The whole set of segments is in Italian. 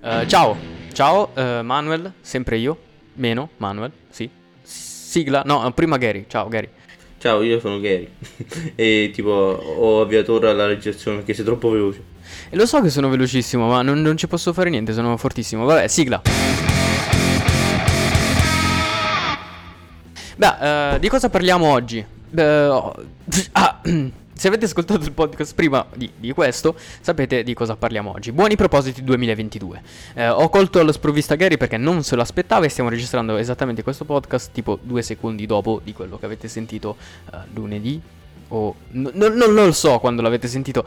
Uh, ciao, ciao uh, Manuel, sempre io, meno Manuel, sì. Sigla, no, prima Gary, ciao Gary. Ciao, io sono Gary e tipo ho avviato ora la registrazione perché sei troppo veloce. E lo so che sono velocissimo, ma non, non ci posso fare niente, sono fortissimo. Vabbè, sigla. Beh, uh, di cosa parliamo oggi? Uh, ah, se avete ascoltato il podcast prima di, di, questo, sapete di cosa parliamo oggi. Buoni propositi 2022. Eh, ho colto alla sprovvista Gary perché non se lo aspettava e stiamo registrando esattamente questo podcast tipo due secondi dopo di quello che avete sentito uh, lunedì o... N- n- non lo so quando l'avete sentito,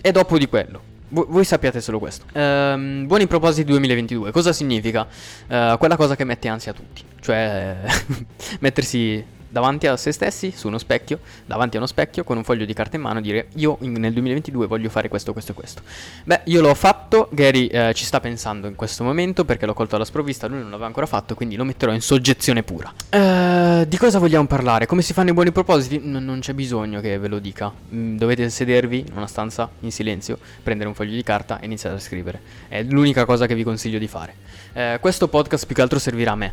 è dopo di quello. Voi sappiate solo questo. Um, buoni propositi 2022. Cosa significa? Uh, quella cosa che mette ansia a tutti. Cioè, mettersi davanti a se stessi, su uno specchio, davanti a uno specchio, con un foglio di carta in mano, dire io in, nel 2022 voglio fare questo, questo e questo. Beh, io l'ho fatto, Gary eh, ci sta pensando in questo momento perché l'ho colto alla sprovvista, lui non l'aveva ancora fatto, quindi lo metterò in soggezione pura. Uh, di cosa vogliamo parlare? Come si fanno i buoni propositi? N- non c'è bisogno che ve lo dica. Mm, dovete sedervi in una stanza in silenzio, prendere un foglio di carta e iniziare a scrivere. È l'unica cosa che vi consiglio di fare. Uh, questo podcast più che altro servirà a me.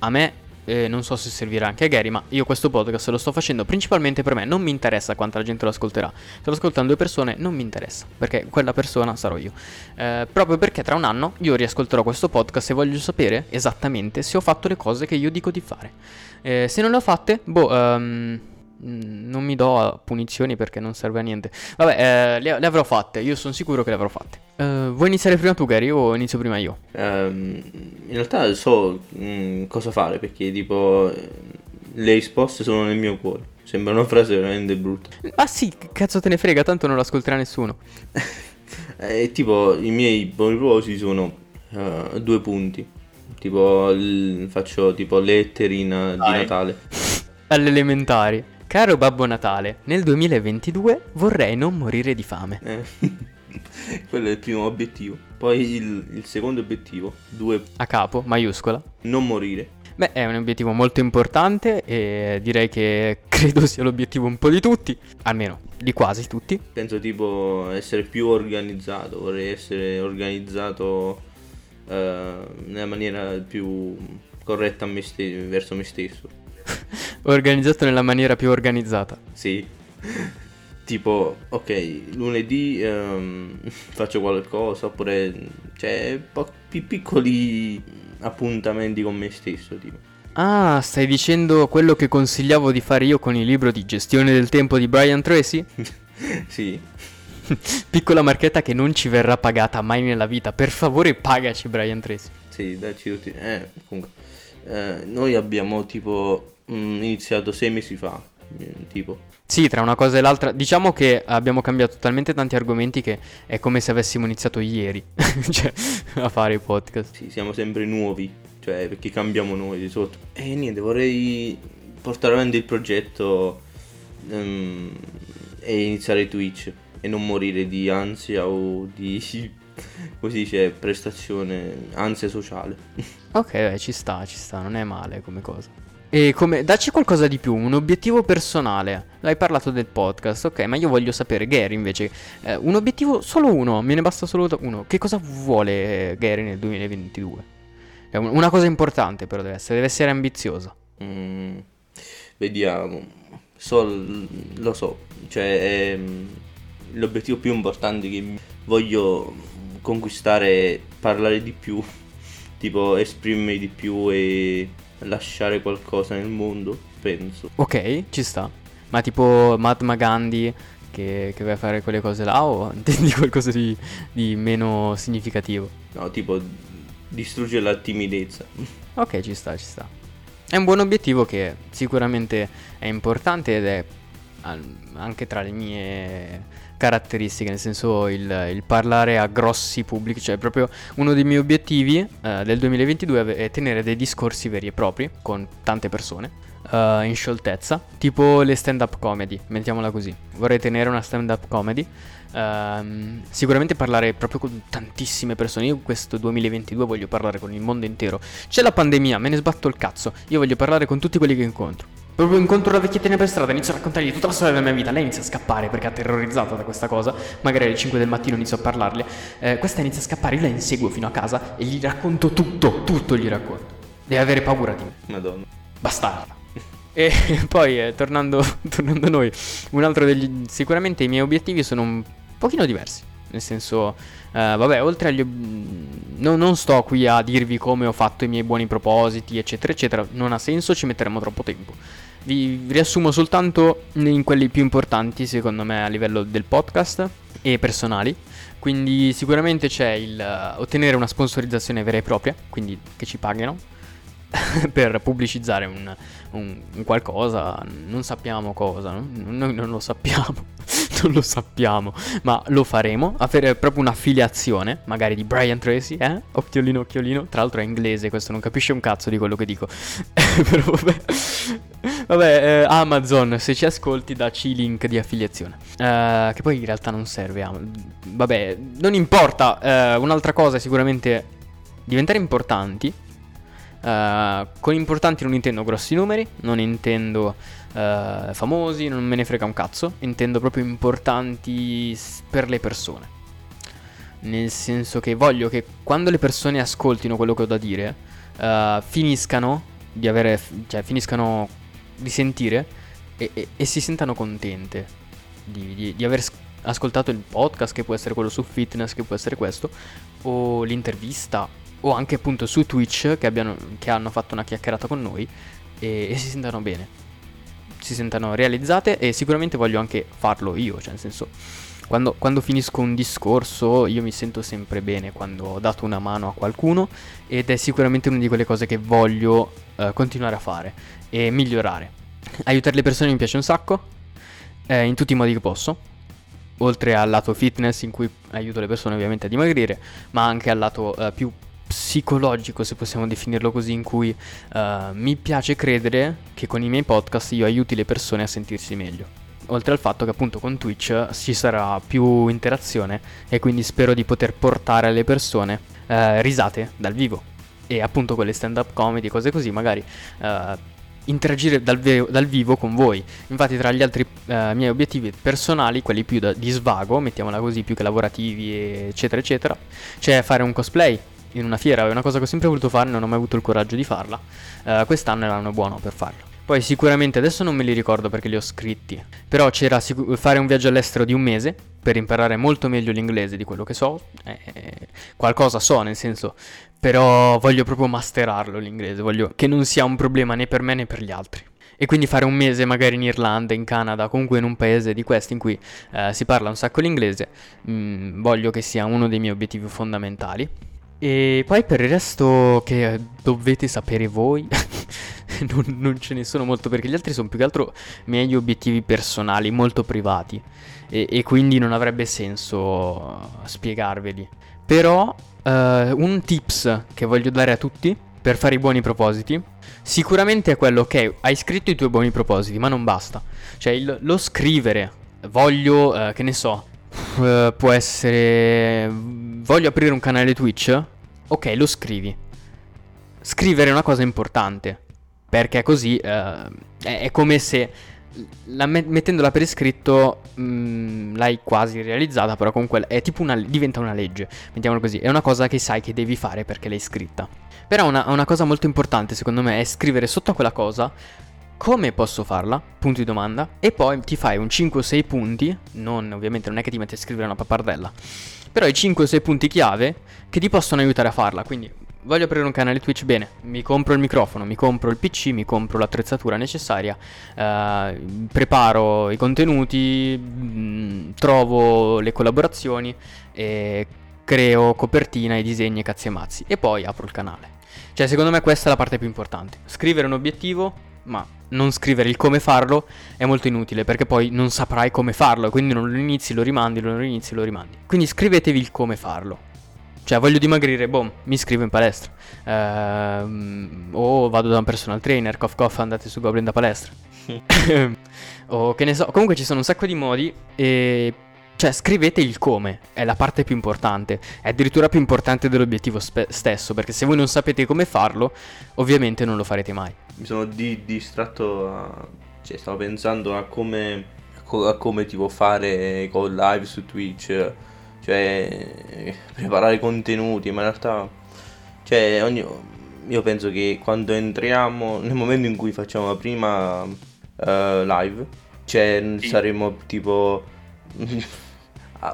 A me eh, non so se servirà anche a Gary, ma io questo podcast lo sto facendo principalmente per me, non mi interessa quanta la gente lo ascolterà. Se lo ascoltano due persone non mi interessa, perché quella persona sarò io. Eh, proprio perché tra un anno io riascolterò questo podcast e voglio sapere esattamente se ho fatto le cose che io dico di fare. Eh, se non le ho fatte, boh... Um, non mi do punizioni perché non serve a niente. Vabbè, eh, le, le, avrò fatte, io sono sicuro che le avrò fatte. Uh, vuoi iniziare prima tu, Gary, o inizio prima io? Um, in realtà so mh, mm, cosa fare perché, tipo, le risposte sono nel mio cuore. Sembra una frase veramente brutta. Ah sì, cazzo te ne frega, tanto non lo ascolterà nessuno. e tipo, i miei buoni propositi sono uh, due punti. Tipo, l- faccio tipo letterina Dai. di Natale. Alle elementari. Caro Babbo Natale, nel 2022 vorrei non morire di fame. Eh. Quello è il primo obiettivo. Poi il, il secondo obiettivo, due... A capo, maiuscola. Non morire. Beh, è un obiettivo molto importante e direi che credo sia l'obiettivo un po' di tutti, almeno di quasi tutti. Penso tipo essere più organizzato, vorrei essere organizzato uh, nella maniera più corretta me st- verso me stesso. organizzato nella maniera più organizzata. Sì tipo, ok, lunedì um, faccio qualcosa, oppure cioè po- piccoli appuntamenti con me stesso, tipo. Ah, stai dicendo quello che consigliavo di fare io con il libro di gestione del tempo di Brian Tracy? sì. Piccola marchetta che non ci verrà pagata mai nella vita. Per favore, pagaci Brian Tracy. Sì, dacci tutti. Eh, comunque. Eh, noi abbiamo tipo mm, iniziato sei mesi fa. Eh, tipo. Sì, tra una cosa e l'altra, diciamo che abbiamo cambiato talmente tanti argomenti che è come se avessimo iniziato ieri cioè, a fare i podcast. Sì, siamo sempre nuovi, cioè perché cambiamo noi di sotto. E niente, vorrei portare avanti il progetto um, e iniziare Twitch e non morire di ansia o di, come si dice, prestazione, ansia sociale. Ok, beh, ci sta, ci sta, non è male come cosa. E come, dacci qualcosa di più, un obiettivo personale. Hai parlato del podcast, ok, ma io voglio sapere, Gary invece, eh, un obiettivo, solo uno, me ne basta solo uno. Che cosa vuole Gary nel 2022? È un, una cosa importante però deve essere, deve essere ambiziosa. Mm, vediamo, so, lo so, cioè è mm, l'obiettivo più importante che voglio conquistare, parlare di più, tipo esprimermi di più e lasciare qualcosa nel mondo, penso. Ok, ci sta. Ma tipo Mahatma Gandhi che, che vai a fare quelle cose là o intendi qualcosa di, di meno significativo? No, tipo distruggere la timidezza. Ok, ci sta, ci sta. È un buon obiettivo che sicuramente è importante ed è anche tra le mie caratteristiche, nel senso il, il, parlare a grossi pubblici, cioè proprio uno dei miei obiettivi eh, del 2022 è tenere dei discorsi veri e propri con tante persone. Uh, in scioltezza, tipo le stand-up comedy, mettiamola così. Vorrei tenere una stand-up comedy. Uh, sicuramente parlare proprio con tantissime persone. Io questo 2022 voglio parlare con il mondo intero. C'è la pandemia, me ne sbatto il cazzo. Io voglio parlare con tutti quelli che incontro. Proprio incontro la vecchiettina per strada, inizio a raccontargli tutta la storia della mia vita. Lei inizia a scappare perché è terrorizzata da questa cosa. Magari alle 5 del mattino inizio a parlarle. Eh, questa inizia a scappare, io la inseguo fino a casa e gli racconto tutto, tutto gli racconto. Deve avere paura di me. Madonna. Bastarda. E poi, eh, tornando, tornando a noi, un altro degli... Sicuramente i miei obiettivi sono un pochino diversi. Nel senso, eh, vabbè, oltre agli... no, non sto qui a dirvi come ho fatto i miei buoni propositi, eccetera, eccetera. Non ha senso, ci metteremo troppo tempo. Vi riassumo soltanto in quelli più importanti, secondo me, a livello del podcast e personali. Quindi sicuramente c'è il eh, ottenere una sponsorizzazione vera e propria, quindi che ci pagano per pubblicizzare un, un- un qualcosa, non sappiamo cosa, no? noi non lo sappiamo, non lo sappiamo, ma lo faremo, avere proprio un'affiliazione, magari di Brian Tracy, eh? Occhiolino, occhiolino, tra l'altro è inglese, questo non capisce un cazzo di quello che dico, però vabbè, vabbè eh, Amazon, se ci ascolti dacci link di affiliazione, Eh, che poi in realtà non serve, vabbè, non importa, eh, un'altra cosa è sicuramente diventare importanti, Uh, con importanti non intendo grossi numeri, non intendo uh, famosi, non me ne frega un cazzo, intendo proprio importanti per le persone. Nel senso che voglio che quando le persone ascoltino quello che ho da dire, uh, finiscano di avere, cioè finiscano di sentire e, e- e si sentano contente di, di- di aver ascoltato il podcast, che può essere quello su fitness, che può essere questo, o l'intervista o anche appunto su Twitch che, abbiano, che hanno fatto una chiacchierata con noi e, e si sentano bene, si sentano realizzate e sicuramente voglio anche farlo io, cioè nel senso quando, quando finisco un discorso io mi sento sempre bene quando ho dato una mano a qualcuno ed è sicuramente una di quelle cose che voglio eh, continuare a fare e migliorare. Aiutare le persone mi piace un sacco, eh, in tutti i modi che posso, oltre al lato fitness in cui aiuto le persone ovviamente a dimagrire, ma anche al lato eh, più psicologico, se possiamo definirlo così, in cui eh, mi piace credere che con i miei podcast io aiuti le persone a sentirsi meglio. Oltre al fatto che appunto con Twitch ci sarà più interazione e quindi spero di poter portare alle persone eh, risate dal vivo e appunto quelle stand up comedy, cose così, magari eh, interagire dal, ve- dal vivo con voi. Infatti tra gli altri eh, miei obiettivi personali, quelli più da- di svago, mettiamola così, più che lavorativi eccetera eccetera, c'è fare un cosplay in una fiera, è una cosa che ho sempre voluto fare, non ho mai avuto il coraggio di farla. Eh, quest'anno è l'anno buono per farlo. Poi sicuramente adesso non me li ricordo perché li ho scritti, però c'era sicu- fare un viaggio all'estero di un mese per imparare molto meglio l'inglese di quello che so. Eh, qualcosa so, nel senso, però voglio proprio masterarlo l'inglese, voglio che non sia un problema né per me né per gli altri. E quindi fare un mese magari in Irlanda, in Canada, comunque in un paese di questi in cui eh, si parla un sacco l'inglese, mm, voglio che sia uno dei miei obiettivi fondamentali. E poi per il resto che dovete sapere voi, non, non ce ne sono molto perché gli altri sono più che altro miei obiettivi personali, molto privati e, e quindi non avrebbe senso spiegarveli. Però eh, un tips che voglio dare a tutti per fare i buoni propositi sicuramente è quello che hai scritto i tuoi buoni propositi, ma non basta. Cioè il- lo scrivere, voglio, eh, che ne so, eh, può essere, voglio aprire un canale Twitch, ok, lo scrivi. Scrivere è una cosa importante, perché così eh, è, come se la met- mettendola per iscritto mm, l'hai quasi realizzata, però comunque è tipo una, diventa una legge, mettiamolo così, è una cosa che sai che devi fare perché l'hai scritta. Però una, una cosa molto importante secondo me è scrivere sotto a quella cosa come posso farla, punto di domanda, e poi ti fai un 5 o 6 punti, non ovviamente non è che ti metti a scrivere una pappardella, però i 5 o 6 punti chiave che ti possono aiutare a farla, quindi voglio aprire un canale Twitch, bene, mi compro il microfono, mi compro il PC, mi compro l'attrezzatura necessaria, eh, preparo i contenuti, mh, trovo le collaborazioni, e creo copertina, i disegni e cazzi e mazzi, e poi apro il canale. Cioè, secondo me questa è la parte più importante. Scrivere un obiettivo, ma non scrivere il come farlo è molto inutile perché poi non saprai come farlo, quindi non lo inizi, lo rimandi, lo inizi, lo rimandi. Quindi scrivetevi il come farlo. Cioè, voglio dimagrire, boom, mi iscrivo in palestra. Ehm, o vado da un personal trainer, cough cough, andate su Goblin da palestra. o che ne so, comunque ci sono un sacco di modi e Cioè, scrivete il come, è la parte più importante, è addirittura più importante dell'obiettivo spe- stesso, perché se voi non sapete come farlo, ovviamente non lo farete mai. Mi sono di- distratto, a... cioè stavo pensando a come, a come tipo fare con live su Twitch, cioè preparare contenuti, ma in realtà, cioè ogni... io penso che quando entriamo, nel momento in cui facciamo la prima uh, live, cioè sì. saremo tipo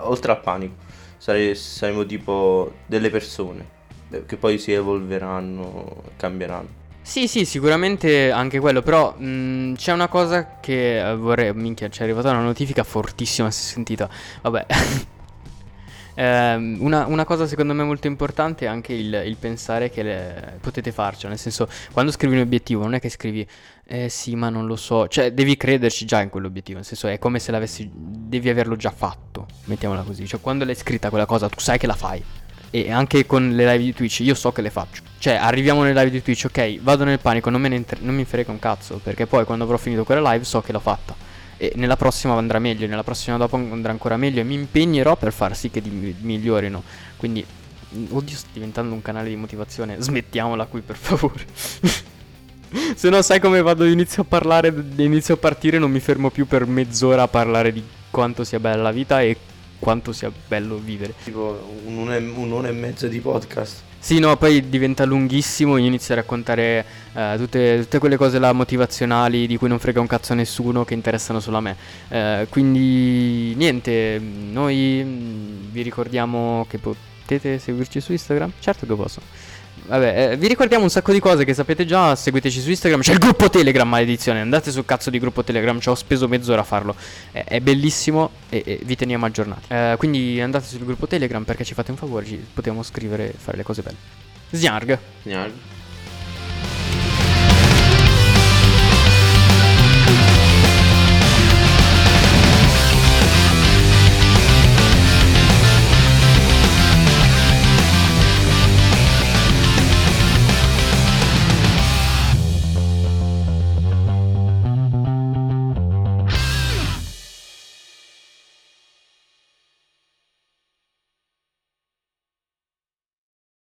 oltre al panico, sare- saremo tipo delle persone che poi si evolveranno, cambieranno. Sì, sì, sicuramente anche quello, però mh, c'è una cosa che vorrei... Minchia, ci è arrivata una notifica fortissima, si è sentita. Vabbè. eh, una, una, cosa secondo me molto importante è anche il, il pensare che le, potete farcela, nel senso, quando scrivi un obiettivo non è che scrivi eh sì, ma non lo so. Cioè, devi crederci già in quell'obiettivo. Nel senso, è come se l'avessi. Devi averlo già fatto. Mettiamola così. Cioè, quando l'hai scritta quella cosa, tu sai che la fai. E anche con le live di Twitch, io so che le faccio. Cioè, arriviamo nelle live di Twitch, ok, vado nel panico, non, me ne inter- non mi frega un cazzo. Perché poi quando avrò finito quella live so che l'ho fatta. E nella prossima andrà meglio, nella prossima dopo andrà ancora meglio. E mi impegnerò per far sì che di- migliorino. Quindi, oddio, sta diventando un canale di motivazione. Smettiamola qui, per favore. Se no, sai come vado? Inizio a parlare, inizio a partire, non mi fermo più per mezz'ora a parlare di quanto sia bella la vita e quanto sia bello vivere. Tipo un'ora, un'ora e mezza di podcast. Sì, no, poi diventa lunghissimo. Io inizio a raccontare uh, tutte, tutte, quelle cose là motivazionali di cui non frega un cazzo a nessuno, che interessano solo a me. Uh, quindi, niente, noi mm, vi ricordiamo che potete seguirci su Instagram. Certo che posso. Vabbè, eh, vi ricordiamo un sacco di cose che sapete già. Seguiteci su Instagram. C'è il gruppo Telegram, maledizione. Andate sul cazzo di gruppo Telegram. Ci ho speso mezz'ora a farlo. È, è bellissimo e, e, vi teniamo aggiornati. Eh, quindi andate sul gruppo Telegram perché ci fate un favore. Ci possiamo scrivere e fare le cose belle. Snarg. Snarg.